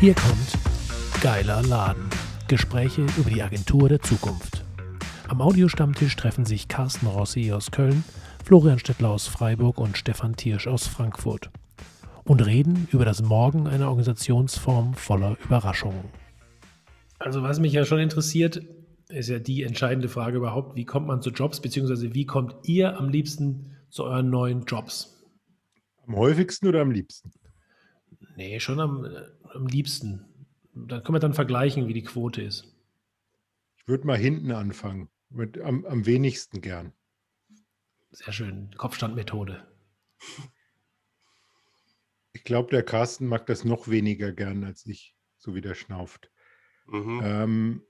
Hier kommt Geiler Laden. Gespräche über die Agentur der Zukunft. Am Audiostammtisch treffen sich Carsten Rossi aus Köln, Florian Stettler aus Freiburg und Stefan Thiersch aus Frankfurt und reden über das Morgen einer Organisationsform voller Überraschungen. Also was mich ja schon interessiert, ist ja die entscheidende Frage überhaupt, wie kommt man zu Jobs, beziehungsweise wie kommt ihr am liebsten zu euren neuen Jobs? Am häufigsten oder am liebsten? Nee, schon am, am liebsten. Da können wir dann vergleichen, wie die Quote ist. Ich würde mal hinten anfangen. Mit am, am wenigsten gern. Sehr schön. Kopfstandmethode. Ich glaube, der Carsten mag das noch weniger gern als ich, so wie der schnauft. Mhm. Ähm,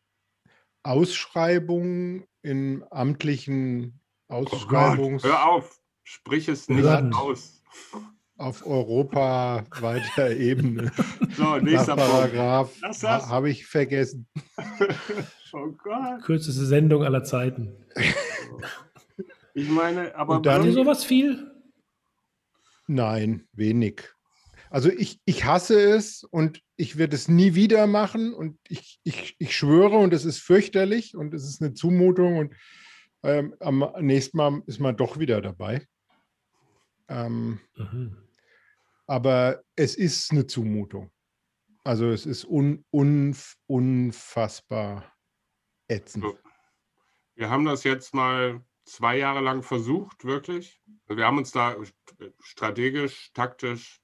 Ausschreibungen in amtlichen Ausschreibungs. Oh Gott, hör auf, sprich es nicht Behörden. aus. Auf europaweiter Ebene. So, nächster Paragraph habe ich vergessen. oh Gott. Kürzeste Sendung aller Zeiten. Ich meine, aber. Und dann, sowas viel? Nein, wenig. Also ich, ich hasse es und ich werde es nie wieder machen und ich, ich, ich schwöre und es ist fürchterlich und es ist eine Zumutung und ähm, am nächsten Mal ist man doch wieder dabei. Ähm, mhm. Aber es ist eine Zumutung. Also es ist un, un, unfassbar ätzend. Wir haben das jetzt mal zwei Jahre lang versucht, wirklich. Wir haben uns da strategisch, taktisch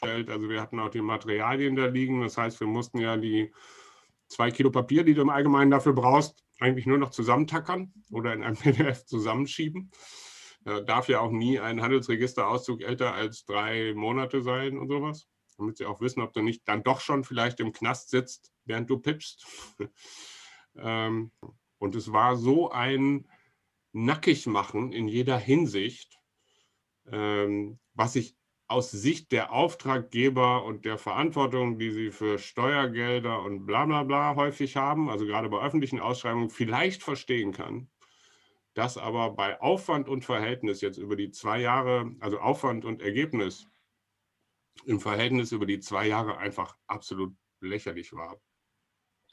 gestellt. Also wir hatten auch die Materialien da liegen. Das heißt, wir mussten ja die zwei Kilo Papier, die du im Allgemeinen dafür brauchst, eigentlich nur noch zusammentackern oder in einem PDF zusammenschieben. Da darf ja auch nie ein Handelsregisterauszug älter als drei Monate sein und sowas, damit sie auch wissen, ob du nicht dann doch schon vielleicht im Knast sitzt, während du pippst. Ähm, und es war so ein Nackigmachen in jeder Hinsicht, ähm, was ich aus Sicht der Auftraggeber und der Verantwortung, die sie für Steuergelder und bla bla bla häufig haben, also gerade bei öffentlichen Ausschreibungen, vielleicht verstehen kann, dass aber bei Aufwand und Verhältnis jetzt über die zwei Jahre, also Aufwand und Ergebnis im Verhältnis über die zwei Jahre einfach absolut lächerlich war.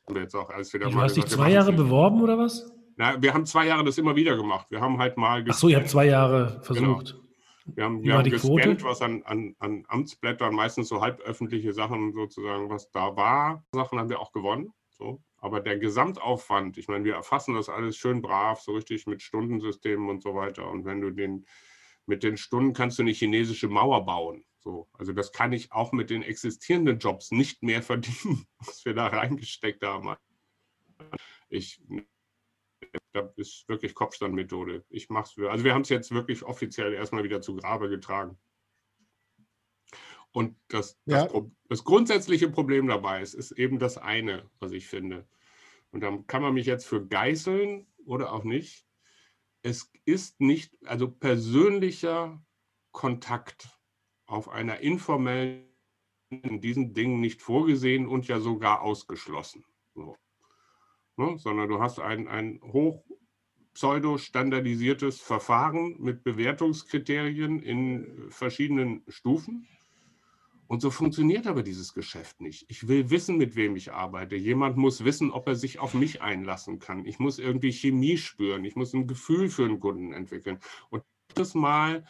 Und jetzt auch als wieder du mal hast dich zwei Jahre beworben oder was? Na, wir haben zwei Jahre das immer wieder gemacht. Wir haben halt mal. Ach so, ihr habt zwei Jahre versucht. Genau. Wir haben, wir haben gescannt, was an, an, an Amtsblättern, meistens so halböffentliche Sachen sozusagen, was da war. Sachen haben wir auch gewonnen. So. Aber der Gesamtaufwand, ich meine, wir erfassen das alles schön brav, so richtig mit Stundensystemen und so weiter. Und wenn du den, mit den Stunden kannst du eine chinesische Mauer bauen. So, also das kann ich auch mit den existierenden Jobs nicht mehr verdienen, was wir da reingesteckt haben. Ich da ist wirklich Kopfstandmethode. Ich mache es für. Also wir haben es jetzt wirklich offiziell erstmal wieder zu Grabe getragen. Und das, ja. das, das, grundsätzliche Problem dabei ist, ist eben das eine, was ich finde. Und dann kann man mich jetzt für geißeln oder auch nicht. Es ist nicht, also persönlicher Kontakt auf einer informellen in diesen Dingen nicht vorgesehen und ja sogar ausgeschlossen. So ne? sondern du hast ein, ein hoch pseudo-standardisiertes Verfahren mit Bewertungskriterien in verschiedenen Stufen. Und so funktioniert aber dieses Geschäft nicht. Ich will wissen, mit wem ich arbeite. Jemand muss wissen, ob er sich auf mich einlassen kann. Ich muss irgendwie Chemie spüren. Ich muss ein Gefühl für einen Kunden entwickeln. Und das Mal,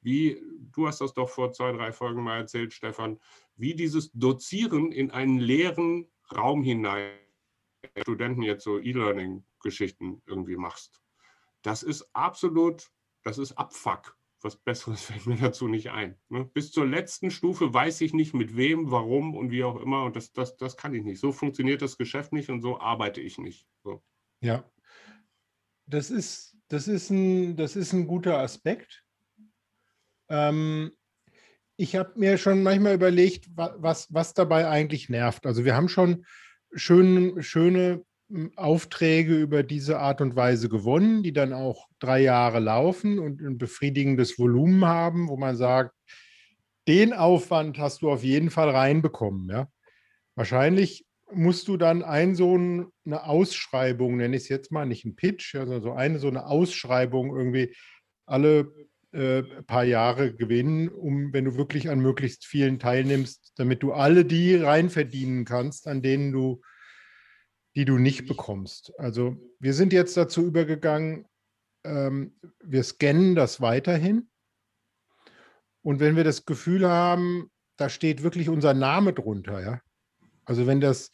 wie du hast das doch vor zwei, drei Folgen mal erzählt, Stefan, wie dieses Dozieren in einen leeren Raum hinein Studenten jetzt so E-Learning-Geschichten irgendwie machst. Das ist absolut, das ist Abfuck. Was Besseres fällt mir dazu nicht ein. Ne? Bis zur letzten Stufe weiß ich nicht, mit wem, warum und wie auch immer. Und das, das, das kann ich nicht. So funktioniert das Geschäft nicht und so arbeite ich nicht. So. Ja. Das ist, das, ist ein, das ist ein guter Aspekt. Ähm, ich habe mir schon manchmal überlegt, was, was dabei eigentlich nervt. Also wir haben schon schön, schöne Aufträge über diese Art und Weise gewonnen, die dann auch drei Jahre laufen und ein befriedigendes Volumen haben, wo man sagt, den Aufwand hast du auf jeden Fall reinbekommen. Ja? Wahrscheinlich musst du dann ein so eine Ausschreibung, nenne ich es jetzt mal, nicht ein Pitch, sondern so eine so eine Ausschreibung irgendwie alle äh, paar Jahre gewinnen, um, wenn du wirklich an möglichst vielen teilnimmst, damit du alle die rein verdienen kannst, an denen du, die du nicht bekommst. Also wir sind jetzt dazu übergegangen, ähm, wir scannen das weiterhin. Und wenn wir das Gefühl haben, da steht wirklich unser Name drunter, ja. Also wenn das,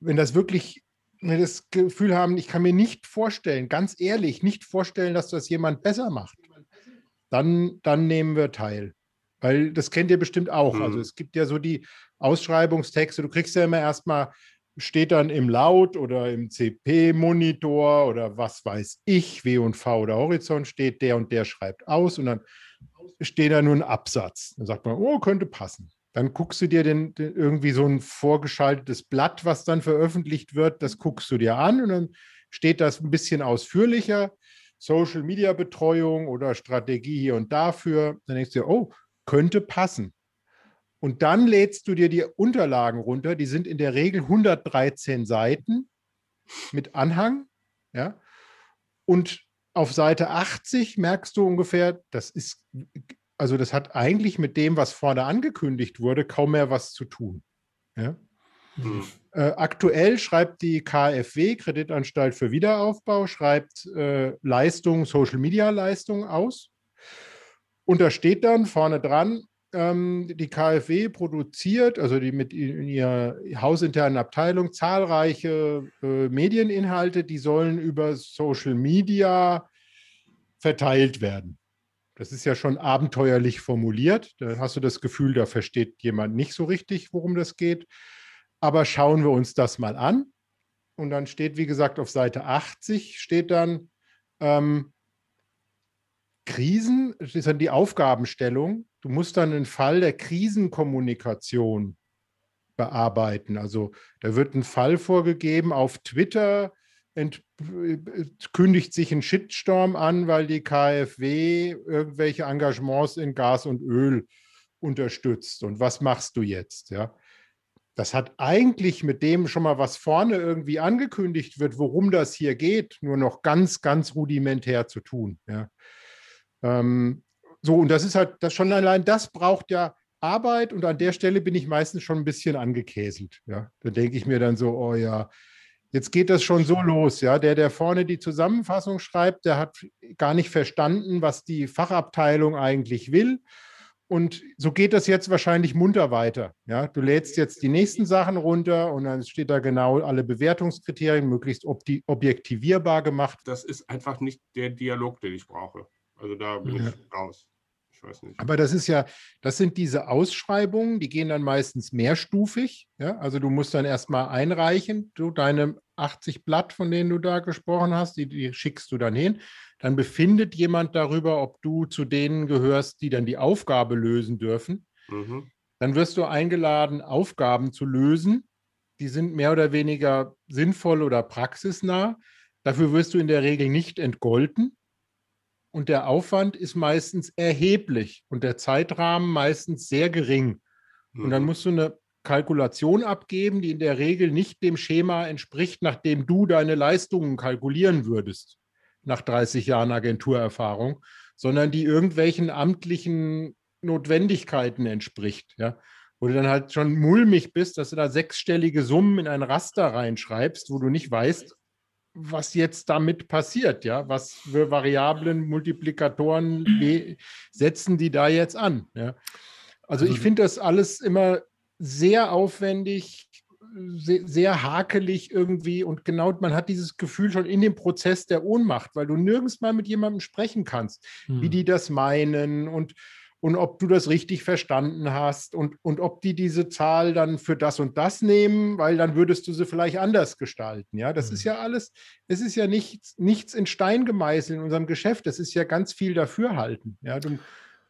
wenn das wirklich, wenn wir das Gefühl haben, ich kann mir nicht vorstellen, ganz ehrlich, nicht vorstellen, dass das jemand besser macht, dann, dann nehmen wir teil. Weil das kennt ihr bestimmt auch. Also mhm. Also es gibt ja so die Ausschreibungstexte, du kriegst ja immer erstmal, steht dann im Laut oder im CP-Monitor oder was weiß ich, W und V oder Horizont steht, der und der schreibt aus und dann steht da nur ein Absatz. Dann sagt man, oh, könnte passen. Dann guckst du dir den, den, irgendwie so ein vorgeschaltetes Blatt, was dann veröffentlicht wird, das guckst du dir an und dann steht das ein bisschen ausführlicher. Social Media Betreuung oder Strategie hier und dafür. Dann denkst du dir, oh, könnte passen. Und dann lädst du dir die Unterlagen runter, die sind in der Regel 113 Seiten mit Anhang. Ja? Und auf Seite 80 merkst du ungefähr, das ist, also das hat eigentlich mit dem, was vorne angekündigt wurde, kaum mehr was zu tun. Ja? Mhm. Äh, aktuell schreibt die KfW, Kreditanstalt für Wiederaufbau, schreibt äh, Leistung, Social Media Leistung aus. Und da steht dann vorne dran, ähm, die KfW produziert, also die mit in ihrer hausinternen Abteilung, zahlreiche äh, Medieninhalte, die sollen über Social Media verteilt werden. Das ist ja schon abenteuerlich formuliert. Da hast du das Gefühl, da versteht jemand nicht so richtig, worum das geht. Aber schauen wir uns das mal an. Und dann steht, wie gesagt, auf Seite 80 steht dann ähm, Krisen, das ist dann die Aufgabenstellung. Du musst dann einen Fall der Krisenkommunikation bearbeiten. Also da wird ein Fall vorgegeben auf Twitter, ent, kündigt sich ein Shitstorm an, weil die KfW irgendwelche Engagements in Gas und Öl unterstützt. Und was machst du jetzt? Ja? Das hat eigentlich mit dem schon mal, was vorne irgendwie angekündigt wird, worum das hier geht, nur noch ganz, ganz rudimentär zu tun. Ja. Ähm, so, und das ist halt, das schon allein das braucht ja Arbeit und an der Stelle bin ich meistens schon ein bisschen angekäselt. Ja. Da denke ich mir dann so, oh ja, jetzt geht das schon so los. Ja. Der, der vorne die Zusammenfassung schreibt, der hat gar nicht verstanden, was die Fachabteilung eigentlich will. Und so geht das jetzt wahrscheinlich munter weiter. Ja, du lädst jetzt die nächsten Sachen runter und dann steht da genau alle Bewertungskriterien möglichst objektivierbar gemacht. Das ist einfach nicht der Dialog, den ich brauche. Also da bin ja. ich raus. Ich weiß nicht. Aber das ist ja, das sind diese Ausschreibungen, die gehen dann meistens mehrstufig. Ja, also du musst dann erstmal einreichen, du deine 80 Blatt, von denen du da gesprochen hast, die, die schickst du dann hin dann befindet jemand darüber, ob du zu denen gehörst, die dann die Aufgabe lösen dürfen. Mhm. Dann wirst du eingeladen, Aufgaben zu lösen. Die sind mehr oder weniger sinnvoll oder praxisnah. Dafür wirst du in der Regel nicht entgolten. Und der Aufwand ist meistens erheblich und der Zeitrahmen meistens sehr gering. Mhm. Und dann mhm. musst du eine Kalkulation abgeben, die in der Regel nicht dem Schema entspricht, nach dem du deine Leistungen kalkulieren würdest nach 30 Jahren Agenturerfahrung, sondern die irgendwelchen amtlichen Notwendigkeiten entspricht. Ja? Wo du dann halt schon mulmig bist, dass du da sechsstellige Summen in ein Raster reinschreibst, wo du nicht weißt, was jetzt damit passiert, ja, was für Variablen, Multiplikatoren setzen die da jetzt an, ja. Also, also ich finde das alles immer sehr aufwendig, sehr, sehr, hakelig irgendwie und genau, man hat dieses Gefühl schon in dem Prozess der Ohnmacht, weil du nirgends mal mit jemandem sprechen kannst, hm. wie die das meinen und, und ob du das richtig verstanden hast und, und ob die diese Zahl dann für das und das nehmen, weil dann würdest du sie vielleicht anders gestalten. Ja, das hm. ist ja alles, es ist ja nichts, nichts in Stein gemeißelt in unserem Geschäft, es ist ja ganz viel dafürhalten. Ja,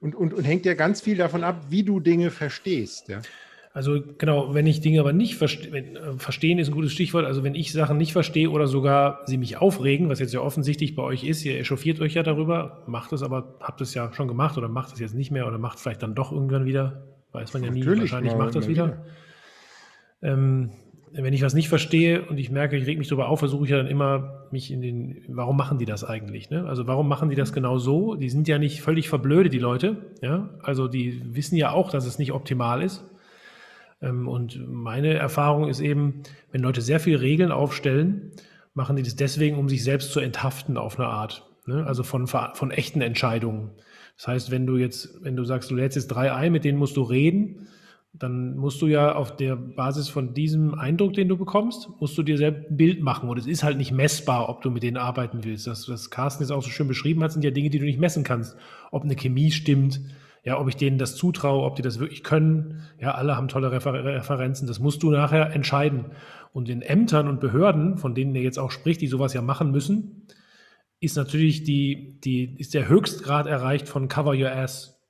und, und, und hängt ja ganz viel davon ab, wie du Dinge verstehst. Ja. Also genau, wenn ich Dinge aber nicht verstehe, äh, verstehen ist ein gutes Stichwort, also wenn ich Sachen nicht verstehe oder sogar sie mich aufregen, was jetzt ja offensichtlich bei euch ist, ihr echauffiert euch ja darüber, macht es aber, habt es ja schon gemacht oder macht es jetzt nicht mehr oder macht es vielleicht dann doch irgendwann wieder, weiß man ja nie, wahrscheinlich macht das wieder. Ähm, wenn ich was nicht verstehe und ich merke, ich reg mich darüber auf, versuche ich ja dann immer, mich in den, warum machen die das eigentlich? Ne? Also warum machen die das genau so? Die sind ja nicht völlig verblödet, die Leute. Ja? Also die wissen ja auch, dass es nicht optimal ist. Ähm, und meine Erfahrung ist eben, wenn Leute sehr viele Regeln aufstellen, machen die das deswegen, um sich selbst zu enthaften auf eine Art. Ne? Also von, von echten Entscheidungen. Das heißt, wenn du jetzt, wenn du sagst, du lädst jetzt drei ein, mit denen musst du reden, dann musst du ja auf der Basis von diesem Eindruck, den du bekommst, musst du dir selbst ein Bild machen. Und es ist halt nicht messbar, ob du mit denen arbeiten willst. Das, was Carsten jetzt auch so schön beschrieben hat, sind ja Dinge, die du nicht messen kannst. Ob eine Chemie stimmt, ja, ob ich denen das zutraue, ob die das wirklich können. Ja, alle haben tolle Refer Referenzen. Das musst du nachher entscheiden. Und in Ämtern und Behörden, von denen er jetzt auch spricht, die sowas ja machen müssen, ist natürlich die, die, ist der Höchstgrad erreicht von Cover Your Ass.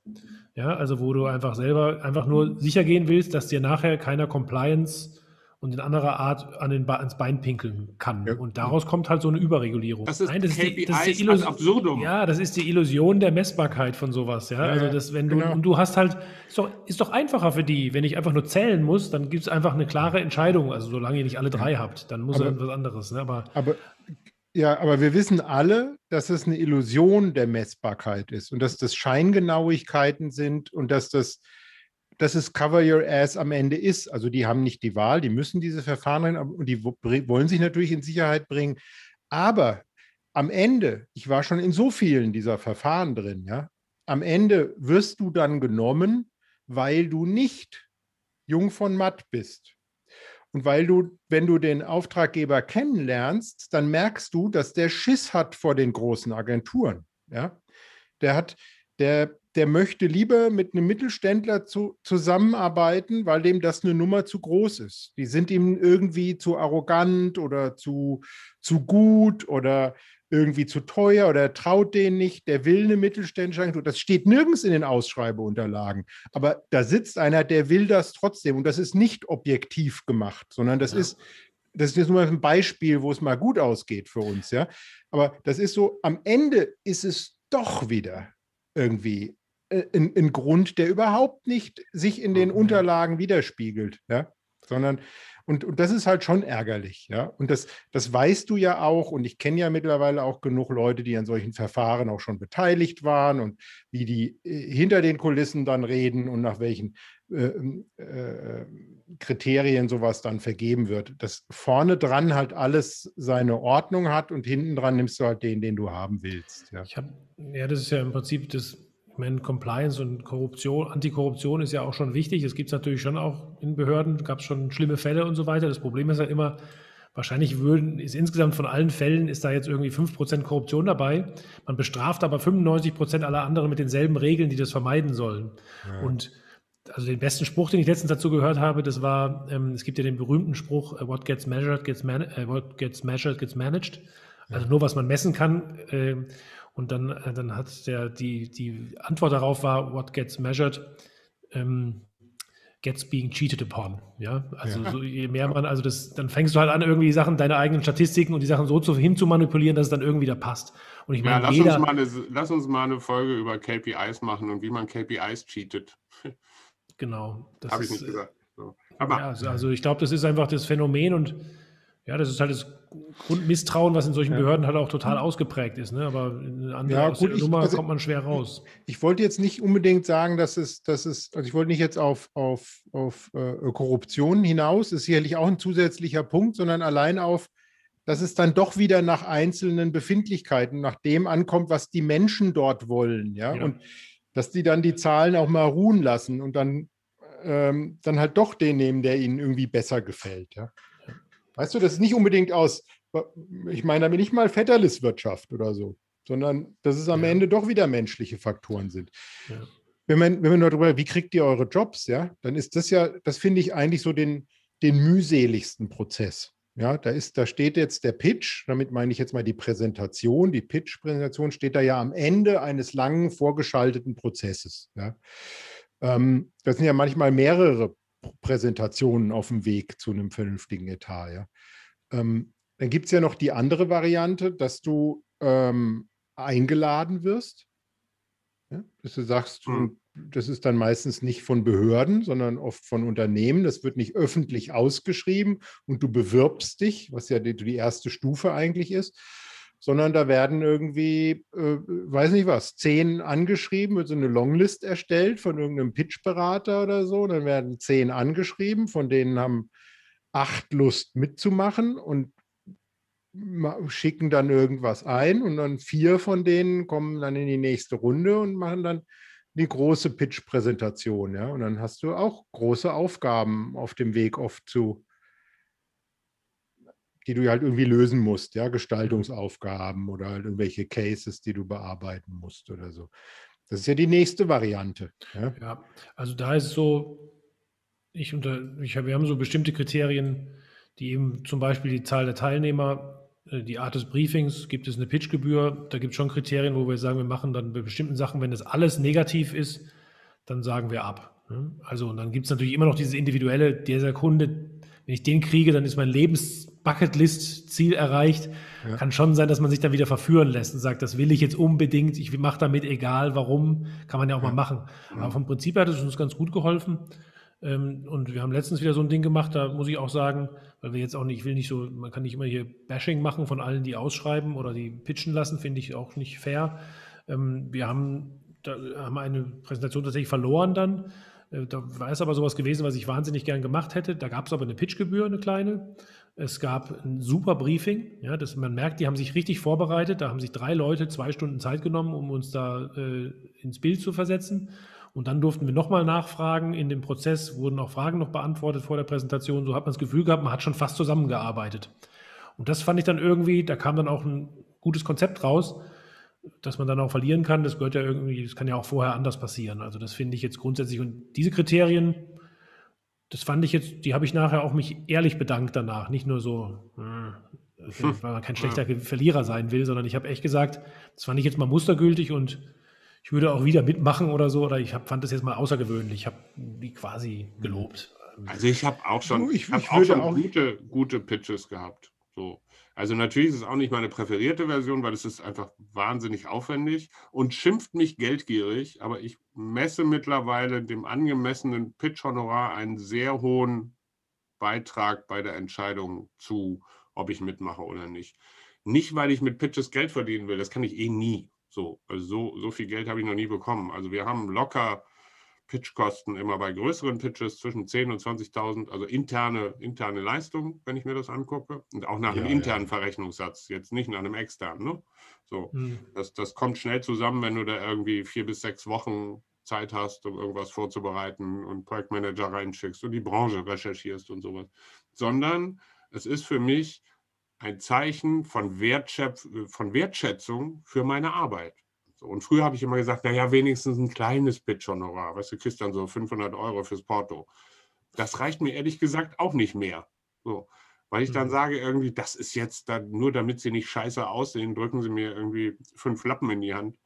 Ja, also wo du einfach selber einfach nur sicher gehen willst, dass dir nachher keiner Compliance und in anderer Art an den ans Bein pinkeln kann. Ja. Und daraus kommt halt so eine Überregulierung. Das ist, Nein, das KPIs ist die, das ist die Illus absurdum. Ja, das ist die Illusion der Messbarkeit von sowas. Ja, ja also das, wenn du genau. und du hast halt ist doch, ist doch einfacher für die, wenn ich einfach nur zählen muss, dann gibt es einfach eine klare Entscheidung. Also solange ihr nicht alle drei habt, dann muss aber, er was anderes. Ne? Aber, aber ja, aber wir wissen alle, dass es eine Illusion der Messbarkeit ist und dass das Scheingenauigkeiten sind und dass das dass es Cover Your Ass am Ende ist. Also die haben nicht die Wahl, die müssen diese Verfahren und die wollen sich natürlich in Sicherheit bringen. Aber am Ende, ich war schon in so vielen dieser Verfahren drin, ja, am Ende wirst du dann genommen, weil du nicht jung von matt bist. Und weil du, wenn du den Auftraggeber kennenlernst, dann merkst du, dass der Schiss hat vor den großen Agenturen. Ja? Der hat, der, der möchte lieber mit einem Mittelständler zu, zusammenarbeiten, weil dem das eine Nummer zu groß ist. Die sind ihm irgendwie zu arrogant oder zu, zu gut oder irgendwie zu teuer oder er traut denen nicht, der will eine mittelständische Agentur. Das steht nirgends in den Ausschreibeunterlagen. Aber da sitzt einer, der will das trotzdem. Und das ist nicht objektiv gemacht, sondern das ja. ist, das ist jetzt nur mal ein Beispiel, wo es mal gut ausgeht für uns, ja. Aber das ist so, am Ende ist es doch wieder irgendwie ein, ein Grund, der überhaupt nicht sich in den Unterlagen widerspiegelt, ja. Sondern und, und das ist halt schon ärgerlich, ja. Und das, das weißt du ja auch. Und ich kenne ja mittlerweile auch genug Leute, die an solchen Verfahren auch schon beteiligt waren und wie die äh, hinter den Kulissen dann reden und nach welchen äh, äh, Kriterien sowas dann vergeben wird. Dass vorne dran halt alles seine Ordnung hat und hinten dran nimmst du halt den, den du haben willst. Ja, ich hab, ja das ist ja im Prinzip das ich meine, Compliance und Korruption, Antikorruption ist ja auch schon wichtig. Es gibt es natürlich schon auch in Behörden, gab es schon schlimme Fälle und so weiter. Das Problem ist halt immer, wahrscheinlich würden, ist insgesamt von allen Fällen ist da jetzt irgendwie 5% Korruption dabei. Man bestraft aber 95% aller anderen mit denselben Regeln, die das vermeiden sollen. Ja. Und also den besten Spruch, den ich letztens dazu gehört habe, das war, ähm, es gibt ja den berühmten Spruch, äh, what gets measured gets, man äh, what gets measured gets managed. Also nur was man messen kann, äh, und dann, äh, dann hat der, die, die Antwort darauf war, what gets measured ähm, gets being cheated upon. Ja, also ja. So, je mehr man, also das, dann fängst du halt an, irgendwie Sachen, deine eigenen Statistiken und die Sachen so zu, hin zu manipulieren, dass es dann irgendwie da passt. Und ich meine, ja, lass, jeder, uns mal eine, lass uns mal eine Folge über KPIs machen und wie man KPIs cheatet. Genau. Habe ich nicht gesagt. So. Aber, ja, also, also ich glaube, das ist einfach das Phänomen und ja, das ist halt das Grundmisstrauen, was in solchen ja. Behörden halt auch total ausgeprägt ist. Ne? Aber in andere ja, gut, Nummer also, kommt man schwer raus. Ich, ich, wollte jetzt nicht unbedingt sagen, dass es, dass es also ich wollte nicht jetzt auf, auf, auf äh, Korruption hinaus, ist sicherlich auch ein zusätzlicher Punkt, sondern allein auf, dass es dann doch wieder nach einzelnen Befindlichkeiten, nach dem ankommt, was die Menschen dort wollen. Ja? ja. Und dass die dann die Zahlen auch mal ruhen lassen und dann, ähm, dann halt doch den nehmen, der ihnen irgendwie besser gefällt. Ja? Weißt du, das ist nicht unbedingt aus, ich meine damit nicht mal Vetterliswirtschaft oder so, sondern dass es am ja. Ende doch wieder menschliche Faktoren sind. Ja. Wenn man, wenn man darüber, wie kriegt ihr eure Jobs, ja, dann ist das ja, das finde ich eigentlich so den, den mühseligsten Prozess. Ja, da ist, da steht jetzt der Pitch, damit meine ich jetzt mal die Präsentation, die Pitch-Präsentation steht da ja am Ende eines langen vorgeschalteten Prozesses. Ja. Ähm, das sind ja manchmal mehrere Präsentationen auf dem Weg zu einem vernünftigen Etat. Ja. Ähm, dann gibt es ja noch die andere Variante, dass du ähm, eingeladen wirst. Ja? Dass du sagst, mhm. das ist dann meistens nicht von Behörden, sondern oft von Unternehmen. Das wird nicht öffentlich ausgeschrieben und du bewirbst dich, was ja die, die erste Stufe eigentlich ist, sondern da werden irgendwie, äh, weiß nicht was, zehn angeschrieben, wird so eine Longlist erstellt von irgendeinem Pitchberater oder so. Dann werden zehn angeschrieben, von denen haben acht Lust mitzumachen und schicken dann irgendwas ein und dann vier von denen kommen dann in die nächste Runde und machen dann die große Pitch-Präsentation. Ja? Und dann hast du auch große Aufgaben auf dem Weg oft zu, die du halt irgendwie lösen musst, ja, Gestaltungsaufgaben oder halt irgendwelche Cases, die du bearbeiten musst oder so. Das ist ja die nächste Variante. Ja, ja also da ist so, ich unter, ich, wir haben so bestimmte Kriterien, die eben zum Beispiel die Zahl der Teilnehmer, äh, die Art des Briefings, gibt es eine Pitchgebühr, da gibt es schon Kriterien, wo wir sagen, wir machen dann bei bestimmten Sachen, wenn das alles negativ ist, dann sagen wir ab. Ne? Also und dann gibt es natürlich immer noch dieses individuelle, dieser Kunde, wenn ich den kriege, dann ist mein Lebens Bucketlist-Ziel erreicht. Ja. Kann schon sein, dass man sich dann wieder verführen lässt und sagt, das will ich jetzt unbedingt, ich mache damit egal, warum, kann man ja auch ja. mal machen. Ja. Aber vom Prinzip her hat es uns ganz gut geholfen. Ähm, und wir haben letztens wieder so ein Ding gemacht, da muss ich auch sagen, weil wir jetzt auch nicht, ich will nicht so, man kann nicht immer hier Bashing machen von allen, die ausschreiben oder die pitchen lassen, finde ich auch nicht fair. Ähm, wir haben, da, haben eine Präsentation tatsächlich verloren dann. Äh, da war es aber sowas gewesen, was ich wahnsinnig gern gemacht hätte. Da gab es aber eine Pitchgebühr, eine kleine. Es gab ein super Briefing. Ja, das, man merkt, die haben sich richtig vorbereitet. Da haben sich drei Leute zwei Stunden Zeit genommen, um uns da äh, ins Bild zu versetzen. Und dann durften wir nochmal nachfragen. In dem Prozess wurden auch Fragen noch beantwortet vor der Präsentation. So hat man das Gefühl gehabt, man hat schon fast zusammengearbeitet. Und das fand ich dann irgendwie, da kam dann auch ein gutes Konzept raus, dass man dann auch verlieren kann. Das gehört ja irgendwie, das kann ja auch vorher anders passieren. Also das finde ich jetzt grundsätzlich. Und diese Kriterien das fand ich jetzt, die habe ich nachher auch mich ehrlich bedankt danach. Nicht nur so, äh, weil man kein schlechter Verlierer sein will, sondern ich habe echt gesagt, das fand ich jetzt mal mustergültig und ich würde auch wieder mitmachen oder so. Oder ich hab, fand das jetzt mal außergewöhnlich. Ich habe die quasi gelobt. Also ich habe auch schon, ich, ich, ich auch schon auch gute, gute Pitches gehabt. So. Also natürlich ist es auch nicht meine präferierte Version, weil es ist einfach wahnsinnig aufwendig und schimpft mich geldgierig, aber ich messe mittlerweile dem angemessenen Pitch-Honorar einen sehr hohen Beitrag bei der Entscheidung zu, ob ich mitmache oder nicht. Nicht, weil ich mit Pitches Geld verdienen will, das kann ich eh nie. So, also so, so viel Geld habe ich noch nie bekommen. Also wir haben locker Pitchkosten immer bei größeren Pitches zwischen 10.000 und 20.000, also interne, interne Leistung, wenn ich mir das angucke. Und auch nach ja, einem internen ja. Verrechnungssatz, jetzt nicht nach einem externen. Ne? So, mhm. das, das kommt schnell zusammen, wenn du da irgendwie vier bis sechs Wochen Zeit hast, um irgendwas vorzubereiten und Projektmanager reinschickst und die Branche recherchierst und sowas. Sondern es ist für mich ein Zeichen von, Wertschätz von Wertschätzung für meine Arbeit. So, und früher habe ich immer gesagt, naja, wenigstens ein kleines Pitch-Honorar. Weißt du, kriegst dann so 500 Euro fürs Porto. Das reicht mir ehrlich gesagt auch nicht mehr. So, weil ich dann mhm. sage irgendwie, das ist jetzt dann, nur damit sie nicht scheiße aussehen, drücken sie mir irgendwie fünf Lappen in die Hand.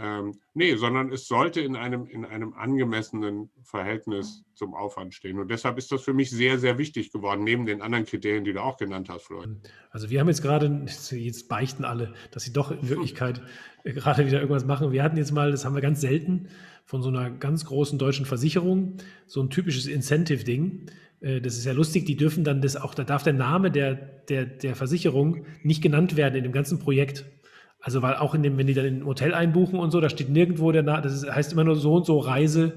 Ähm, nee, sondern es sollte in einem, in einem angemessenen Verhältnis zum Aufwand stehen. Und deshalb ist das für mich sehr, sehr wichtig geworden, neben den anderen Kriterien, die du auch genannt hast, Floyd. Also wir haben jetzt gerade, jetzt beichten alle, dass sie doch in Wirklichkeit gerade wieder irgendwas machen. Wir hatten jetzt mal, das haben wir ganz selten, von so einer ganz großen deutschen Versicherung, so ein typisches Incentive-Ding. Äh, das ist ja lustig, die dürfen dann das auch, da darf der Name der, der, der Versicherung nicht genannt werden in dem ganzen Projekt. Also, weil auch in dem, wenn die dann in ein Hotel einbuchen und so, da steht nirgendwo der Name, das ist, heißt immer nur so und so Reise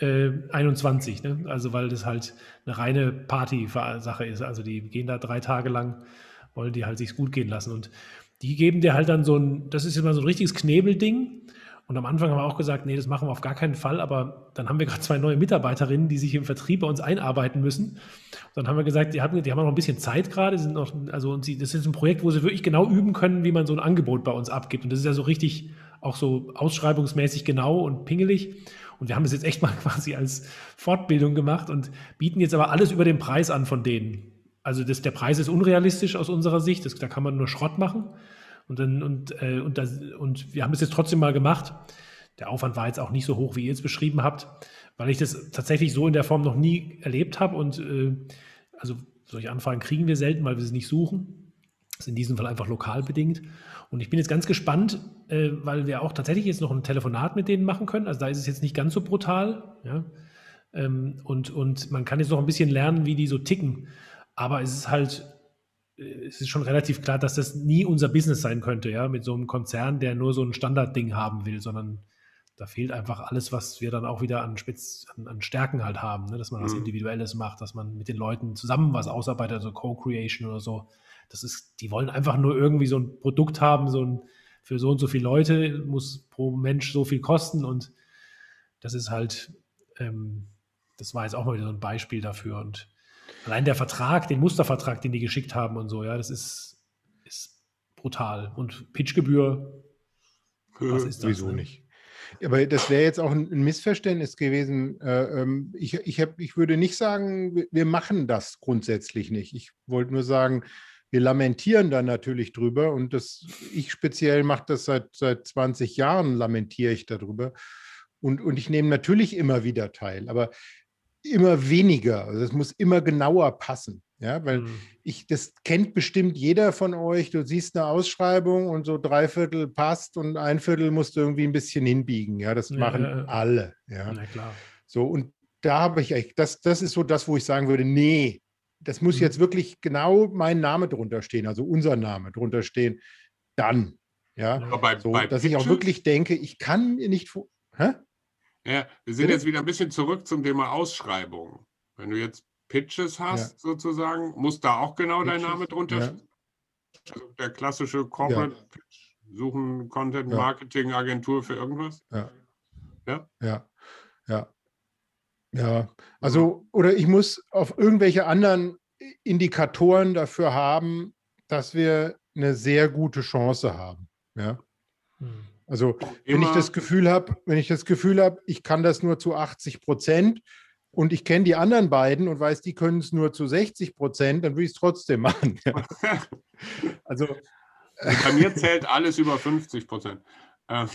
äh, 21, ne? Also, weil das halt eine reine Party-Sache ist. Also, die gehen da drei Tage lang, wollen die halt sich's gut gehen lassen. Und die geben dir halt dann so ein, das ist immer so ein richtiges Knebelding. Und am Anfang haben wir auch gesagt, nee, das machen wir auf gar keinen Fall. Aber dann haben wir gerade zwei neue Mitarbeiterinnen, die sich im Vertrieb bei uns einarbeiten müssen. Und dann haben wir gesagt, die haben, die haben noch ein bisschen Zeit gerade. Sind noch, also und sie, das ist ein Projekt, wo sie wirklich genau üben können, wie man so ein Angebot bei uns abgibt. Und das ist ja so richtig auch so ausschreibungsmäßig genau und pingelig. Und wir haben das jetzt echt mal quasi als Fortbildung gemacht und bieten jetzt aber alles über den Preis an von denen. Also das, der Preis ist unrealistisch aus unserer Sicht. Das, da kann man nur Schrott machen. Und, dann, und, äh, und, das, und wir haben es jetzt trotzdem mal gemacht. Der Aufwand war jetzt auch nicht so hoch, wie ihr es beschrieben habt, weil ich das tatsächlich so in der Form noch nie erlebt habe. Und äh, also solche Anfragen kriegen wir selten, weil wir sie nicht suchen. Das ist in diesem Fall einfach lokal bedingt. Und ich bin jetzt ganz gespannt, äh, weil wir auch tatsächlich jetzt noch ein Telefonat mit denen machen können. Also da ist es jetzt nicht ganz so brutal. Ja? Ähm, und, und man kann jetzt noch ein bisschen lernen, wie die so ticken. Aber es ist halt, es ist schon relativ klar, dass das nie unser Business sein könnte, ja, mit so einem Konzern, der nur so ein Standardding haben will, sondern da fehlt einfach alles, was wir dann auch wieder an, Spitz, an, an Stärken halt haben, ne? dass man was Mhm. Individuelles macht, dass man mit den Leuten zusammen was ausarbeitet, also Co-Creation oder so. Das ist, die wollen einfach nur irgendwie so ein Produkt haben, so ein, für so und so viele Leute muss pro Mensch so viel kosten und das ist halt, ähm, das war jetzt auch mal wieder so ein Beispiel dafür und allein der Vertrag, den Mustervertrag, den die geschickt haben und so, ja, das ist, ist brutal und Pitchgebühr, was ist das? Sowieso ne? nicht. Aber das wäre jetzt auch ein Missverständnis gewesen. Äh, ähm, Ich, ich, hab, ich würde nicht sagen, wir- wir machen das grundsätzlich nicht. Ich wollte nur sagen, wir lamentieren da natürlich drüber und das, ich speziell mache das seit, seit 20 Jahren, lamentiere ich darüber. Und, und ich nehme natürlich immer wieder teil, aber immer weniger. Also es muss immer genauer passen. Ja, weil Mhm. ich, das kennt bestimmt jeder von euch. Du siehst eine Ausschreibung und so drei Viertel passt und ein Viertel musst du irgendwie ein bisschen hinbiegen. Ja, das Ja, machen ja, ja. alle. Ja, Na klar. so und da habe ich echt, das, das ist so das, wo ich sagen würde, nee, das muss Mhm. jetzt wirklich genau mein Name drunter stehen, also unser Name drunter stehen. Dann, ja, bei, so, bei dass ich auch Pitches- wirklich denke, ich kann mir nicht, vor- hä? Ja, wir sind jetzt wieder ein bisschen zurück zum Thema Ausschreibung. Wenn du jetzt Pitches hast, sozusagen, muss da auch genau dein Pitches, Name drunter ja. stehen. Also der klassische Corporate Pitch, suchen Content Ja. Marketing Agentur für irgendwas. Ja. Ja? Ja. Ja. Ja. Also, oder ich muss auf irgendwelche anderen Indikatoren dafür haben, dass wir eine sehr gute Chance haben. Ja. Mhm. Also, wenn ich das Gefühl habe, wenn ich das Gefühl habe, ich kann das nur zu 80 Prozent und ich kenne die anderen beiden und weiß, die können es nur zu 60 Prozent, dann würde ich es trotzdem machen. Also, Also bei mir zählt alles über 50 Prozent. Ähm,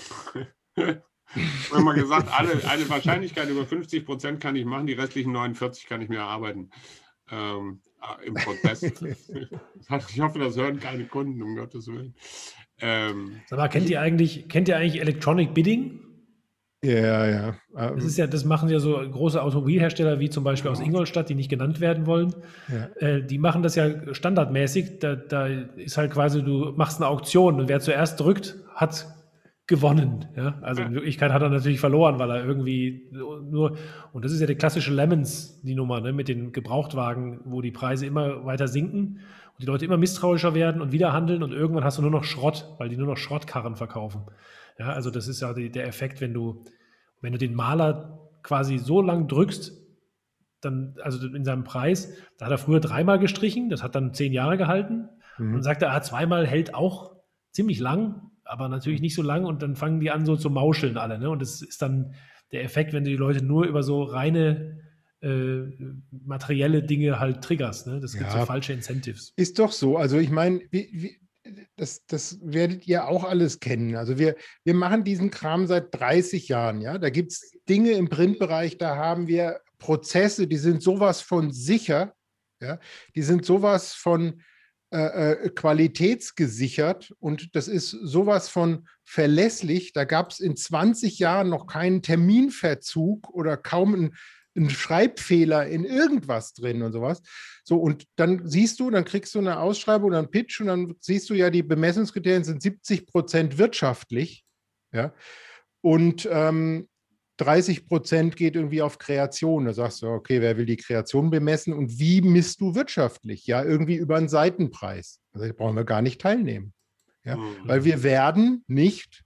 Wenn man gesagt, alle, eine Wahrscheinlichkeit über 50 Prozent kann ich machen, die restlichen 49 kann ich mir erarbeiten ähm, äh, im Prozess. ich hoffe, das hören keine Kunden, um Gottes Willen. Ähm, Sag mal, kennt ihr eigentlich, kennt ihr eigentlich Electronic Bidding? ja, ja. Das Ähm, ist ja, das machen ja so große Automobilhersteller wie zum Beispiel aus Ingolstadt, die nicht genannt werden wollen. ja. Äh, die machen das ja standardmäßig. Da, da ist halt quasi, du machst eine Auktion und wer zuerst drückt, hat gewonnen. Ja? Also in Wirklichkeit hat er natürlich verloren, weil er irgendwie nur, und das ist ja die klassische Lemons, die Nummer, ne? mit den Gebrauchtwagen, wo die Preise immer weiter sinken und die Leute immer misstrauischer werden und wieder handeln und irgendwann hast du nur noch Schrott, weil die nur noch Schrottkarren verkaufen. Ja, also das ist ja die, der Effekt, wenn du, wenn du den Maler quasi so lang drückst, dann, also in seinem Preis, da hat er früher dreimal gestrichen, das hat dann zehn Jahre gehalten Mhm. und sagt er, ah, zweimal hält auch ziemlich lang, aber natürlich nicht so lang und dann fangen die an so zu mauscheln alle. Ne? Und das ist dann der Effekt, wenn du die Leute nur über so reine äh, materielle Dinge halt triggerst. Ne? Das gibt Ja. so falsche Incentives. Ist doch so. Also ich meine, das, das werdet ihr auch alles kennen. Also wir, wir machen diesen Kram seit 30 Jahren, ja. Da gibt es Dinge im Printbereich, da haben wir Prozesse, die sind sowas von sicher, ja, die sind sowas von äh, äh, qualitätsgesichert und das ist sowas von verlässlich. Da gab es in 20 Jahren noch keinen Terminverzug oder kaum einen, einen Schreibfehler in irgendwas drin und sowas. So, und dann siehst du, dann kriegst du eine Ausschreibung oder einen Pitch und dann siehst du ja, die Bemessungskriterien sind 70 Prozent wirtschaftlich. Ja. Und ähm, 30 Prozent geht irgendwie auf Kreation. Da sagst du, okay, wer will die Kreation bemessen und wie misst du wirtschaftlich? Ja, irgendwie über einen Seitenpreis. Also da brauchen wir gar nicht teilnehmen. Ja, Mhm. Weil wir werden nicht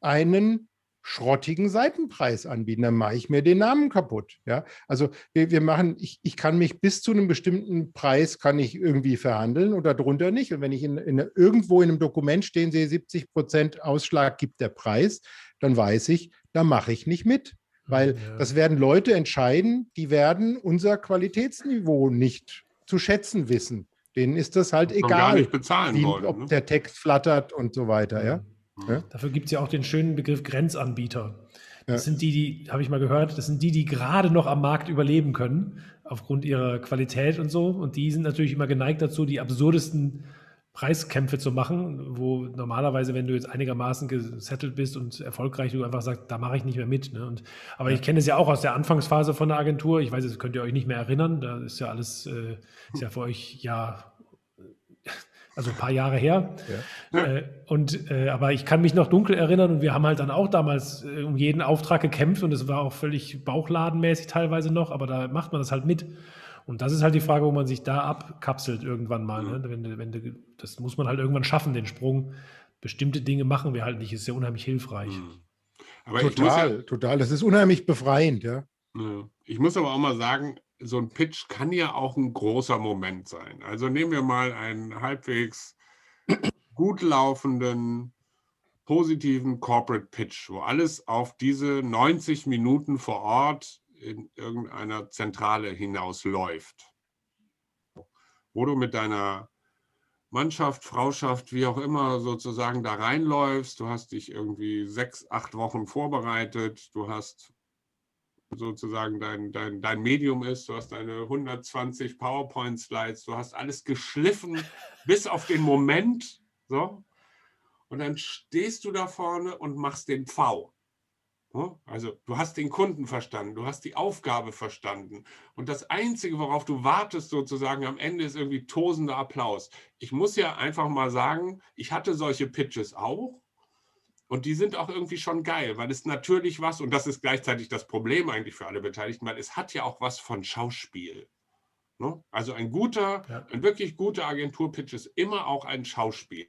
einen schrottigen Seitenpreis anbieten. Dann mache ich mir den Namen kaputt. Ja, also wir, wir machen, ich, ich kann mich bis zu einem bestimmten Preis kann ich irgendwie verhandeln oder drunter nicht. Und wenn ich in, in, irgendwo in einem Dokument stehen sehe, 70 Prozent Ausschlag gibt der Preis, dann weiß ich, da mache ich nicht mit. Weil Ja. das werden Leute entscheiden, die werden unser Qualitätsniveau nicht zu schätzen wissen. Denen ist das halt egal, nicht bezahlen wie, wollen. ob ne? der Text flattert und so weiter. Ja? Dafür gibt es ja auch den schönen Begriff Grenzanbieter. Das Ja. sind die, die, habe ich mal gehört, das sind die, die gerade noch am Markt überleben können, aufgrund ihrer Qualität und so. Und die sind natürlich immer geneigt dazu, die absurdesten Preiskämpfe zu machen, wo normalerweise, wenn du jetzt einigermaßen gesettelt bist und erfolgreich, du einfach sagst, da mache ich nicht mehr mit. Ne? Und, aber ich kenne es ja auch aus der Anfangsphase von der Agentur. Ich weiß, das könnt ihr euch nicht mehr erinnern. Da ist ja alles, äh, ist ja für euch ja, also ein paar Jahre her. Ja. Äh, und, äh, aber ich kann mich noch dunkel erinnern und wir haben halt dann auch damals äh, um jeden Auftrag gekämpft und es war auch völlig bauchladenmäßig teilweise noch, aber da macht man das halt mit. Und das ist halt die Frage, wo man sich da abkapselt irgendwann mal. Mhm. Ne? Wenn, wenn, das muss man halt irgendwann schaffen, den Sprung. Bestimmte Dinge machen wir halt nicht, ist ja unheimlich hilfreich. Mhm. Aber total, ja, total. Das ist unheimlich befreiend, ja. Ich muss aber auch mal sagen, so ein Pitch kann ja auch ein großer Moment sein. Also nehmen wir mal einen halbwegs gut laufenden, positiven Corporate Pitch, wo alles auf diese 90 Minuten vor Ort in irgendeiner Zentrale hinausläuft, wo du mit deiner Mannschaft, Frauschaft, wie auch immer sozusagen da reinläufst. Du hast dich irgendwie sechs, acht Wochen vorbereitet. Du hast sozusagen dein, dein, dein Medium ist. Du hast deine 120 PowerPoint-Slides. Du hast alles geschliffen bis auf den Moment. So. Und dann stehst du da vorne und machst den V. Also du hast den Kunden verstanden, du hast die Aufgabe verstanden. Und das Einzige, worauf du wartest sozusagen am Ende, ist irgendwie tosender Applaus. Ich muss ja einfach mal sagen, ich hatte solche Pitches auch. Und die sind auch irgendwie schon geil, weil es natürlich was, und das ist gleichzeitig das Problem eigentlich für alle Beteiligten, weil es hat ja auch was von Schauspiel. Ne? Also ein guter, ja. ein wirklich guter Agenturpitch ist immer auch ein Schauspiel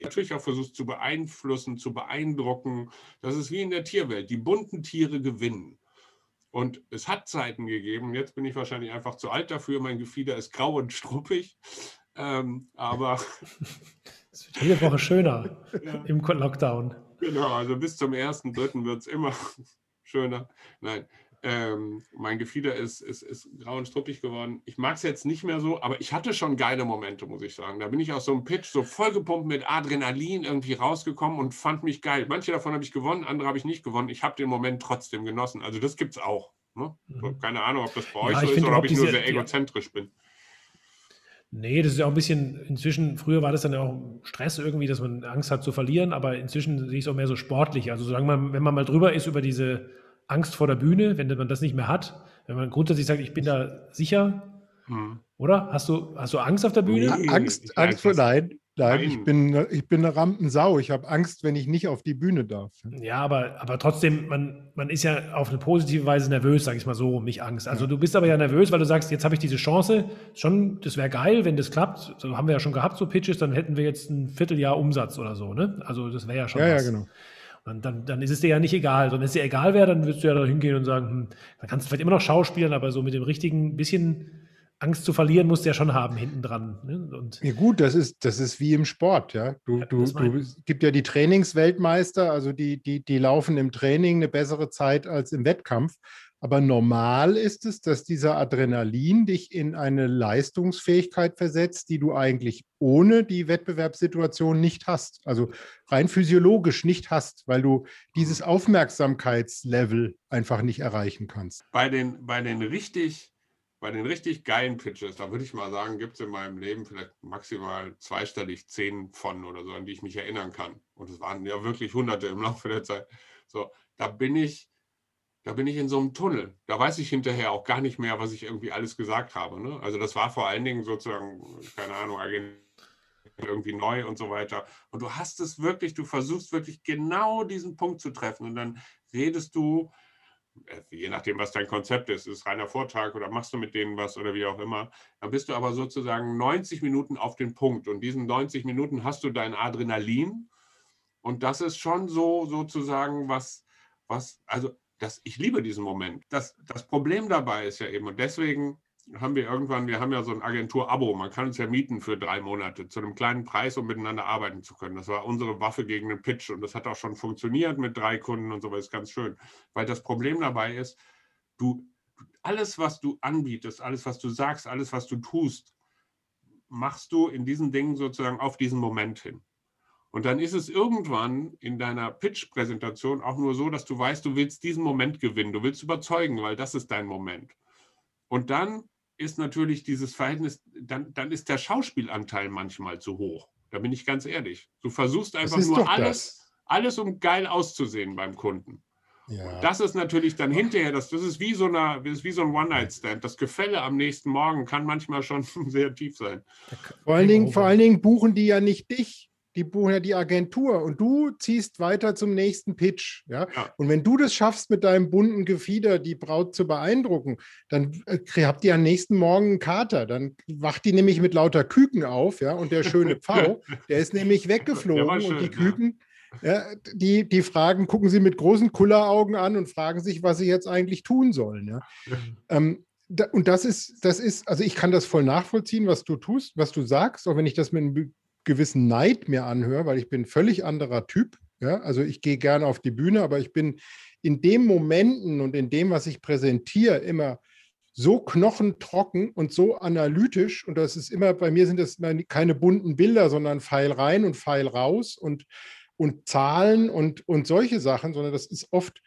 natürlich auch versucht zu beeinflussen, zu beeindrucken. Das ist wie in der Tierwelt. Die bunten Tiere gewinnen. Und es hat Zeiten gegeben, jetzt bin ich wahrscheinlich einfach zu alt dafür, mein Gefieder ist grau und struppig. Ähm, aber. Es wird jede Woche schöner ja. im Lockdown. Genau, also bis zum ersten, dritten wird es immer schöner. Nein, ähm, mein Gefieder ist, ist, ist grau und struppig geworden. Ich mag es jetzt nicht mehr so, aber ich hatte schon geile Momente, muss ich sagen. Da bin ich aus so einem Pitch so vollgepumpt mit Adrenalin irgendwie rausgekommen und fand mich geil. Manche davon habe ich gewonnen, andere habe ich nicht gewonnen. Ich habe den Moment trotzdem genossen. Also das gibt es auch. Ne? Mhm. Keine Ahnung, ob das bei ja, euch so ist oder ob ich diese, nur sehr egozentrisch bin. Nee, das ist ja auch ein bisschen, inzwischen, früher war das dann ja auch Stress irgendwie, dass man Angst hat zu verlieren, aber inzwischen sehe ich es auch mehr so sportlich. Also solange man, wenn man mal drüber ist über diese Angst vor der Bühne, wenn man das nicht mehr hat, wenn man grundsätzlich sagt, ich bin da sicher, hm. oder? Hast du, hast du Angst auf der Bühne? Nee, Angst, Angst vor, nein. Nein, ich bin, ich bin eine Rampensau. Ich habe Angst, wenn ich nicht auf die Bühne darf. Ja, aber, aber trotzdem, man, man ist ja auf eine positive Weise nervös, sage ich mal so, nicht Angst. Also ja. du bist aber ja nervös, weil du sagst, jetzt habe ich diese Chance. Schon, das wäre geil, wenn das klappt. So haben wir ja schon gehabt, so Pitches, dann hätten wir jetzt ein Vierteljahr Umsatz oder so. Ne? Also das wäre ja schon ja, was. Ja, genau. Und dann, dann ist es dir ja nicht egal. Und wenn es dir egal wäre, dann würdest du ja da hingehen und sagen, hm, dann kannst du vielleicht immer noch schauspielen, aber so mit dem richtigen bisschen Angst zu verlieren musst du ja schon haben hinten dran. Ne? ja gut, das ist, das ist wie im Sport, ja. Du, ja, du, du gibt ja die Trainingsweltmeister, also die, die, die laufen im Training eine bessere Zeit als im Wettkampf. Aber normal ist es, dass dieser Adrenalin dich in eine Leistungsfähigkeit versetzt, die du eigentlich ohne die Wettbewerbssituation nicht hast. Also rein physiologisch nicht hast, weil du dieses Aufmerksamkeitslevel einfach nicht erreichen kannst. Bei den, bei den richtig bei den richtig geilen Pitches, da würde ich mal sagen, gibt es in meinem Leben vielleicht maximal zweistellig zehn von oder so, an die ich mich erinnern kann. Und es waren ja wirklich hunderte im Laufe der Zeit. So, da bin ich da bin ich in so einem Tunnel. Da weiß ich hinterher auch gar nicht mehr, was ich irgendwie alles gesagt habe. Ne? Also das war vor allen Dingen sozusagen, keine Ahnung, irgendwie neu und so weiter. Und du hast es wirklich, du versuchst wirklich genau diesen Punkt zu treffen und dann redest du, je nachdem, was dein Konzept ist, ist es reiner Vortrag oder machst du mit denen was oder wie auch immer, dann bist du aber sozusagen 90 Minuten auf den Punkt. Und diesen 90 Minuten hast du dein Adrenalin. Und das ist schon so sozusagen was, was, also das, ich liebe diesen Moment. Das, das Problem dabei ist ja eben, und deswegen haben wir irgendwann, wir haben ja so ein Agentur-Abo, man kann uns ja mieten für drei Monate zu einem kleinen Preis, um miteinander arbeiten zu können. Das war unsere Waffe gegen den Pitch und das hat auch schon funktioniert mit drei Kunden und so, das ist ganz schön. Weil das Problem dabei ist, du, alles, was du anbietest, alles, was du sagst, alles, was du tust, machst du in diesen Dingen sozusagen auf diesen Moment hin. Und dann ist es irgendwann in deiner Pitch-Präsentation auch nur so, dass du weißt, du willst diesen Moment gewinnen, du willst überzeugen, weil das ist dein Moment. Und dann ist natürlich dieses Verhältnis, dann, dann ist der Schauspielanteil manchmal zu hoch. Da bin ich ganz ehrlich. Du versuchst einfach nur alles, alles, um geil auszusehen beim Kunden. Ja. Das ist natürlich dann hinterher, das, das ist wie so, eine, ist wie so ein One-Night-Stand. Das Gefälle am nächsten Morgen kann manchmal schon sehr tief sein. Vor allen, Dingen, vor allen Dingen buchen die ja nicht dich die buchen ja die Agentur und du ziehst weiter zum nächsten Pitch. Ja? ja? Und wenn du das schaffst, mit deinem bunten Gefieder die Braut zu beeindrucken, dann äh, habt ihr am nächsten Morgen einen Kater. Dann wacht die nämlich mit lauter Küken auf, ja, und der schöne Pfau, der ist nämlich weggeflogen schön, und die Küken. Ja. ja. die, die fragen, gucken sie mit großen Kulleraugen an und fragen sich, was sie jetzt eigentlich tun sollen. Ja? ähm, da, und das ist, das ist, also ich kann das voll nachvollziehen, was du tust, was du sagst, auch wenn ich das mit einem gewissen Neid mir anhöre, weil ich bin völlig anderer Typ. Ja? Also ich gehe gerne auf die Bühne, aber ich bin in den Momenten und in dem, was ich präsentiere, immer so knochentrocken und so analytisch. Und das ist immer, bei mir sind das keine bunten Bilder, sondern Pfeil rein und Pfeil raus und, und Zahlen und, und solche Sachen, sondern das ist oft,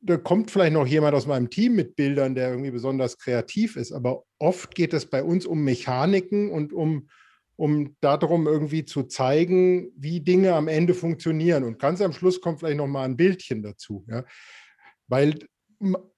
da kommt vielleicht noch jemand aus meinem Team mit Bildern, der irgendwie besonders kreativ ist, aber oft geht es bei uns um Mechaniken und um, um darum irgendwie zu zeigen, wie Dinge am Ende funktionieren. Und ganz am Schluss kommt vielleicht noch mal ein Bildchen dazu. Ja? Weil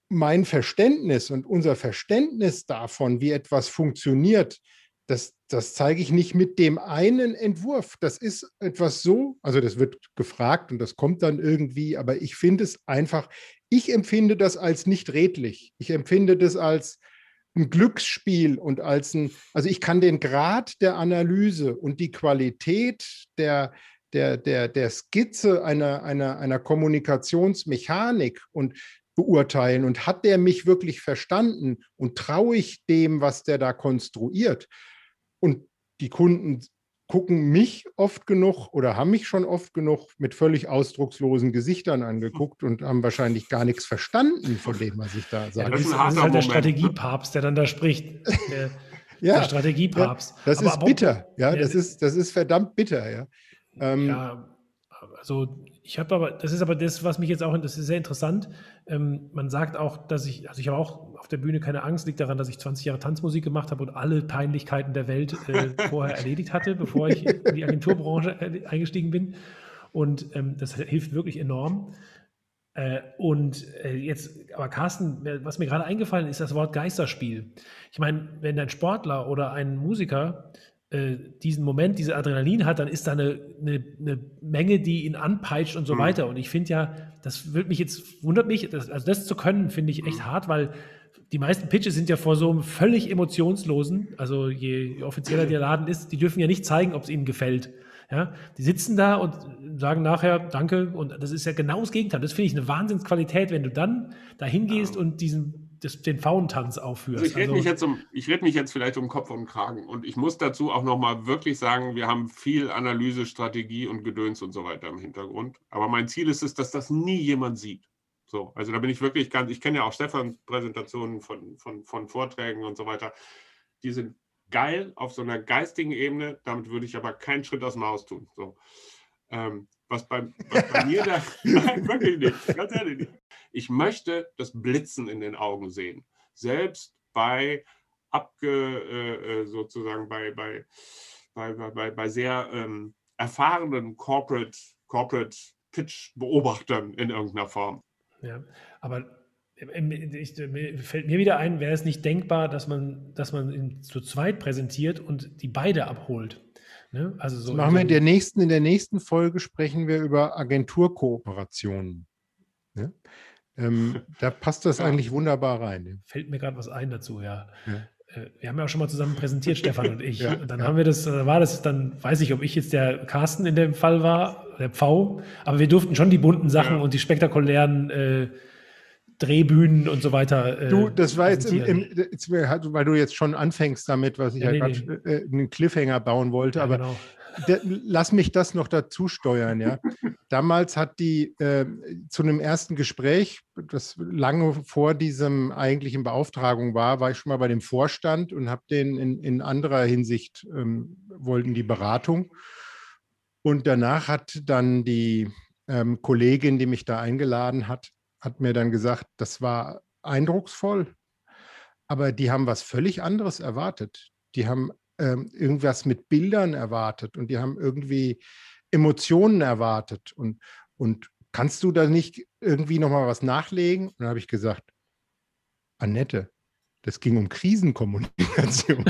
mein Verständnis und unser Verständnis davon, wie etwas funktioniert, das, das zeige ich nicht mit dem einen Entwurf. Das ist etwas so, also das wird gefragt und das kommt dann irgendwie, aber ich finde es einfach, ich empfinde das als nicht redlich. Ich empfinde das als, ein Glücksspiel und als ein, also ich kann den Grad der Analyse und die Qualität der, der, der, der Skizze einer, einer, einer Kommunikationsmechanik und beurteilen und hat der mich wirklich verstanden und traue ich dem, was der da konstruiert. Und die Kunden gucken mich oft genug oder haben mich schon oft genug mit völlig ausdruckslosen Gesichtern angeguckt und haben wahrscheinlich gar nichts verstanden von dem, was ich da sage. Ja, das, ist, das ist halt der Strategiepapst, der dann da spricht. Der, ja, der Strategiepapst. Ja, das aber, ist bitter. Ja, das ist, das ist verdammt bitter. Ja, ähm, ja also ich habe aber, das ist aber das, was mich jetzt auch, das ist sehr interessant. Ähm, man sagt auch, dass ich, also ich habe auch auf der Bühne keine Angst, liegt daran, dass ich 20 Jahre Tanzmusik gemacht habe und alle Peinlichkeiten der Welt äh, vorher erledigt hatte, bevor ich in die Agenturbranche äh, eingestiegen bin. Und ähm, das hilft wirklich enorm. Äh, und äh, jetzt, aber Carsten, was mir gerade eingefallen ist, das Wort Geisterspiel. Ich meine, wenn ein Sportler oder ein Musiker äh, diesen Moment, diese Adrenalin hat, dann ist da eine, eine, eine Menge, die ihn anpeitscht und so mhm. weiter. Und ich finde ja, das wird mich jetzt, wundert mich, das, also das zu können, finde ich echt mhm. hart, weil die meisten Pitches sind ja vor so einem völlig emotionslosen, also je, je offizieller der Laden ist, die dürfen ja nicht zeigen, ob es ihnen gefällt. Ja, die sitzen da und sagen nachher Danke und das ist ja genau das Gegenteil. Das finde ich eine Wahnsinnsqualität, wenn du dann da hingehst ja. und diesen das, den Fauntanz aufführst. Also ich rede also, mich, jetzt um, red mich jetzt vielleicht um Kopf und Kragen. Und ich muss dazu auch nochmal wirklich sagen, wir haben viel Analyse, Strategie und Gedöns und so weiter im Hintergrund. Aber mein Ziel ist es, dass das nie jemand sieht. So, also da bin ich wirklich ganz, ich kenne ja auch Stefans Präsentationen von, von, von Vorträgen und so weiter. Die sind geil auf so einer geistigen Ebene. Damit würde ich aber keinen Schritt aus dem Haus tun. So. Ähm, was bei, was bei mir da, nein, wirklich nicht, ganz ehrlich nicht. Ich möchte das Blitzen in den Augen sehen. Selbst bei abge, äh, äh sozusagen bei, bei, bei, bei, bei sehr ähm, erfahrenen Corporate, Corporate Pitch-Beobachtern in irgendeiner Form. Ja, aber ich, fällt mir wieder ein, wäre es nicht denkbar, dass man, dass man zu zweit präsentiert und die beide abholt. Ne? Also so machen wir in der nächsten, in der nächsten Folge sprechen wir über Agenturkooperationen. Ne? Ähm, da passt das ja. eigentlich wunderbar rein. Fällt mir gerade was ein dazu, ja. ja. Äh, wir haben ja auch schon mal zusammen präsentiert, Stefan und ich. Ja, und dann haben wir das, äh, war das, dann weiß ich, ob ich jetzt der Carsten in dem Fall war, der Pfau, aber wir durften schon die bunten Sachen und die spektakulären äh, Drehbühnen und so weiter. Äh, du, das war jetzt, im, im, weil du jetzt schon anfängst damit, was ich ja, ja nee, gerade nee. äh, einen Cliffhanger bauen wollte, ja, aber genau. der, lass mich das noch dazu steuern, ja. Damals hat die äh, zu einem ersten Gespräch, das lange vor diesem eigentlichen Beauftragung war, war ich schon mal bei dem Vorstand und habe den in, in anderer Hinsicht ähm, wollten die Beratung. Und danach hat dann die ähm, Kollegin, die mich da eingeladen hat, hat mir dann gesagt, das war eindrucksvoll, aber die haben was völlig anderes erwartet. Die haben ähm, irgendwas mit Bildern erwartet und die haben irgendwie Emotionen erwartet. Und, und kannst du da nicht irgendwie nochmal was nachlegen? Und dann habe ich gesagt, Annette, das ging um Krisenkommunikation.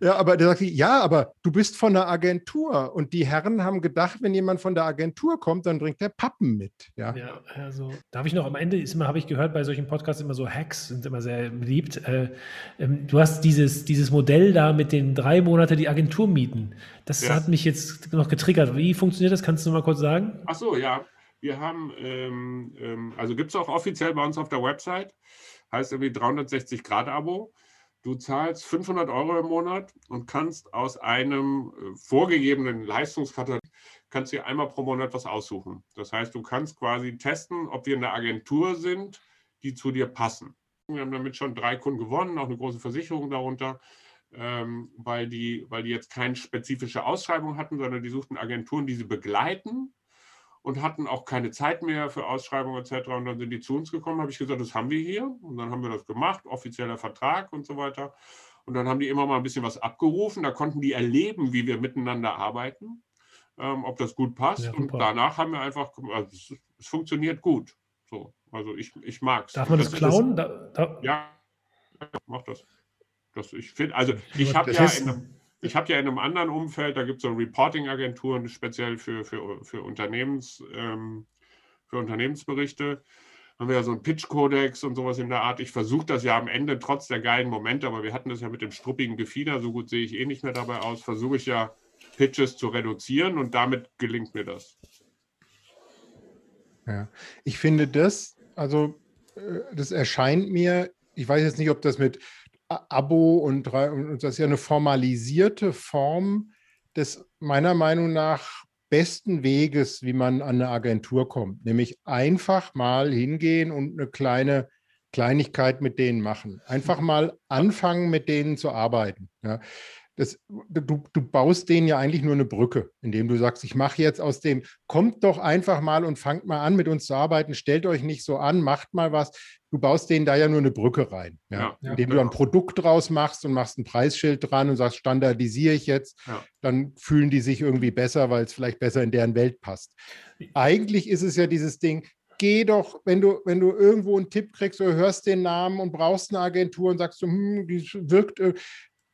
ja, aber der sagt, ja, aber du bist von der Agentur und die Herren haben gedacht, wenn jemand von der Agentur kommt, dann bringt der Pappen mit. Ja, ja also darf ich noch am Ende, ist immer, habe ich gehört, bei solchen Podcasts immer so Hacks sind immer sehr beliebt. Äh, ähm, du hast dieses, dieses Modell da mit den drei Monate die Agentur mieten. Das ja. hat mich jetzt noch getriggert. Wie funktioniert das? Kannst du mal kurz sagen? Ach so, ja. Wir haben, ähm, ähm, also gibt es auch offiziell bei uns auf der Website heißt irgendwie 360-Grad-Abo. Du zahlst 500 Euro im Monat und kannst aus einem äh, vorgegebenen Leistungskatalog kannst dir einmal pro Monat was aussuchen. Das heißt, du kannst quasi testen, ob wir eine Agentur sind, die zu dir passen. Wir haben damit schon drei Kunden gewonnen, auch eine große Versicherung darunter, ähm, weil, die, weil die jetzt keine spezifische Ausschreibung hatten, sondern die suchten Agenturen, die sie begleiten und hatten auch keine Zeit mehr für Ausschreibungen etc. Und dann sind die zu uns gekommen, habe ich gesagt, das haben wir hier. Und dann haben wir das gemacht, offizieller Vertrag und so weiter. Und dann haben die immer mal ein bisschen was abgerufen. Da konnten die erleben, wie wir miteinander arbeiten, ähm, ob das gut passt. Ja, und danach haben wir einfach, also es, es, funktioniert gut. So, also ich, ich mag es. Darf man das, das klauen? Da, da ja, mach das. das ich finde, also ich habe ja in einem ich habe ja in einem anderen Umfeld, da gibt es so Reporting-Agenturen, speziell für, für, für, Unternehmens, ähm, für Unternehmensberichte. Haben wir ja so einen Pitch-Kodex und sowas in der Art. Ich versuche das ja am Ende, trotz der geilen Momente, aber wir hatten das ja mit dem struppigen Gefieder, so gut sehe ich eh nicht mehr dabei aus, versuche ich ja Pitches zu reduzieren und damit gelingt mir das. Ja, ich finde das, also äh, das erscheint mir, ich weiß jetzt nicht, ob das mit Abo und, und das ist ja eine formalisierte Form des meiner Meinung nach besten Weges, wie man an eine Agentur kommt, nämlich einfach mal hingehen und eine kleine Kleinigkeit mit denen machen. Einfach mal anfangen, mit denen zu arbeiten. Ja das, du, du baust denen ja eigentlich nur eine Brücke, indem du sagst, ich mache jetzt aus dem, kommt doch einfach mal und fangt mal an, mit uns zu arbeiten, stellt euch nicht so an, macht mal was. Du baust denen da ja nur eine Brücke rein, ja, ja indem ja, du ein Produkt draus machst und machst ein Preisschild dran und sagst, standardisiere ich jetzt, ja. dann fühlen die sich irgendwie besser, weil es vielleicht besser in deren Welt passt. Eigentlich ist es ja dieses Ding, geh doch, wenn du, wenn du irgendwo einen Tipp kriegst oder hörst den Namen und brauchst eine Agentur und sagst du, hm, die wirkt,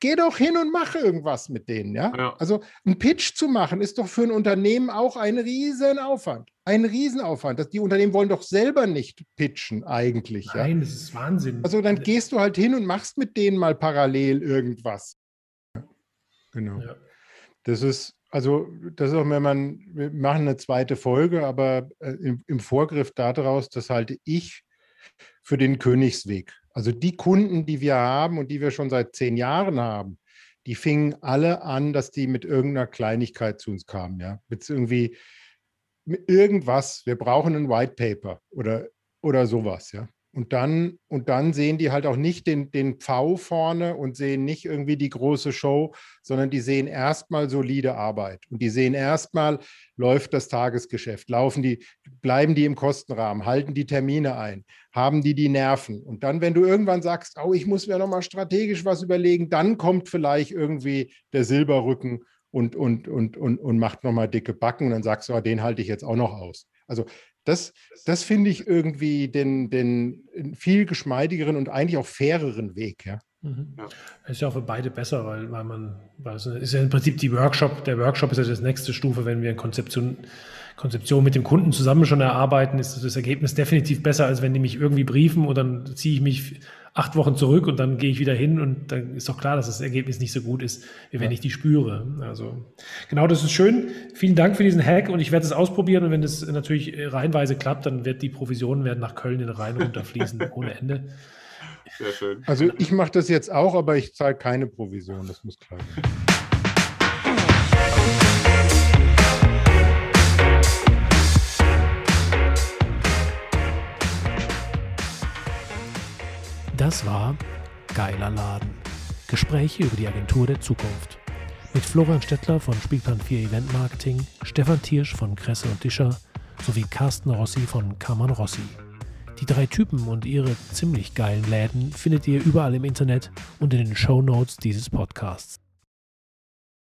geh doch hin und mach irgendwas mit denen, ja? ja? Also ein Pitch zu machen ist doch für ein Unternehmen auch ein Riesenaufwand. Ein Riesenaufwand. Das, die Unternehmen wollen doch selber nicht pitchen eigentlich. Nein, ja? das ist Wahnsinn. Also dann gehst du halt hin und machst mit denen mal parallel irgendwas. Genau. Ja. Das ist, also, das ist auch, wenn man, wir machen eine zweite Folge, aber äh, im, im Vorgriff daraus, das halte ich für den Königsweg. Also die Kunden, die wir haben und die wir schon seit zehn Jahren haben, die fingen alle an, dass die mit irgendeiner Kleinigkeit zu uns kamen, ja. Mit irgendwie mit irgendwas, wir brauchen ein White Paper oder, oder sowas, ja. Und dann, und dann sehen die halt auch nicht den, den Pfau vorne und sehen nicht irgendwie die große Show, sondern die sehen erstmal solide Arbeit. Und die sehen erstmal, läuft das Tagesgeschäft, laufen die, bleiben die im Kostenrahmen, halten die Termine ein, haben die die Nerven. Und dann, wenn du irgendwann sagst, oh, ich muss mir nochmal strategisch was überlegen, dann kommt vielleicht irgendwie der Silberrücken und, und, und, und, und macht nochmal dicke Backen und dann sagst du, oh, den halte ich jetzt auch noch aus. Also das, das finde ich irgendwie den, den viel geschmeidigeren und eigentlich auch faireren Weg. Ja. Mhm. Ja. Ist ja auch für beide besser, weil, weil man, weil es ist ja im Prinzip die Workshop, der Workshop ist ja das nächste Stufe, wenn wir Konzeption, Konzeption mit dem Kunden zusammen schon erarbeiten, ist das Ergebnis definitiv besser, als wenn die mich irgendwie briefen und dann ziehe ich mich acht Wochen zurück und dann gehe ich wieder hin und dann ist doch klar, dass das Ergebnis nicht so gut ist, wie wenn ja. ich die spüre. Also genau, das ist schön. Vielen Dank für diesen Hack und ich werde es ausprobieren und wenn es natürlich reihenweise klappt, dann wird die Provisionen werden nach Köln in den Rhein runterfließen ohne Ende. Sehr schön. Also ich mache das jetzt auch, aber ich zahle keine Provision, das muss klar sein. Das war Geiler Laden. Gespräche über die Agentur der Zukunft. Mit Florian Stettler von Spielplan 4 Event Marketing, Stefan Tiersch von Kresse und Discher sowie Carsten Rossi von Kammern Rossi. Die drei Typen und ihre ziemlich geilen Läden findet ihr überall im Internet und in den Show Notes dieses Podcasts.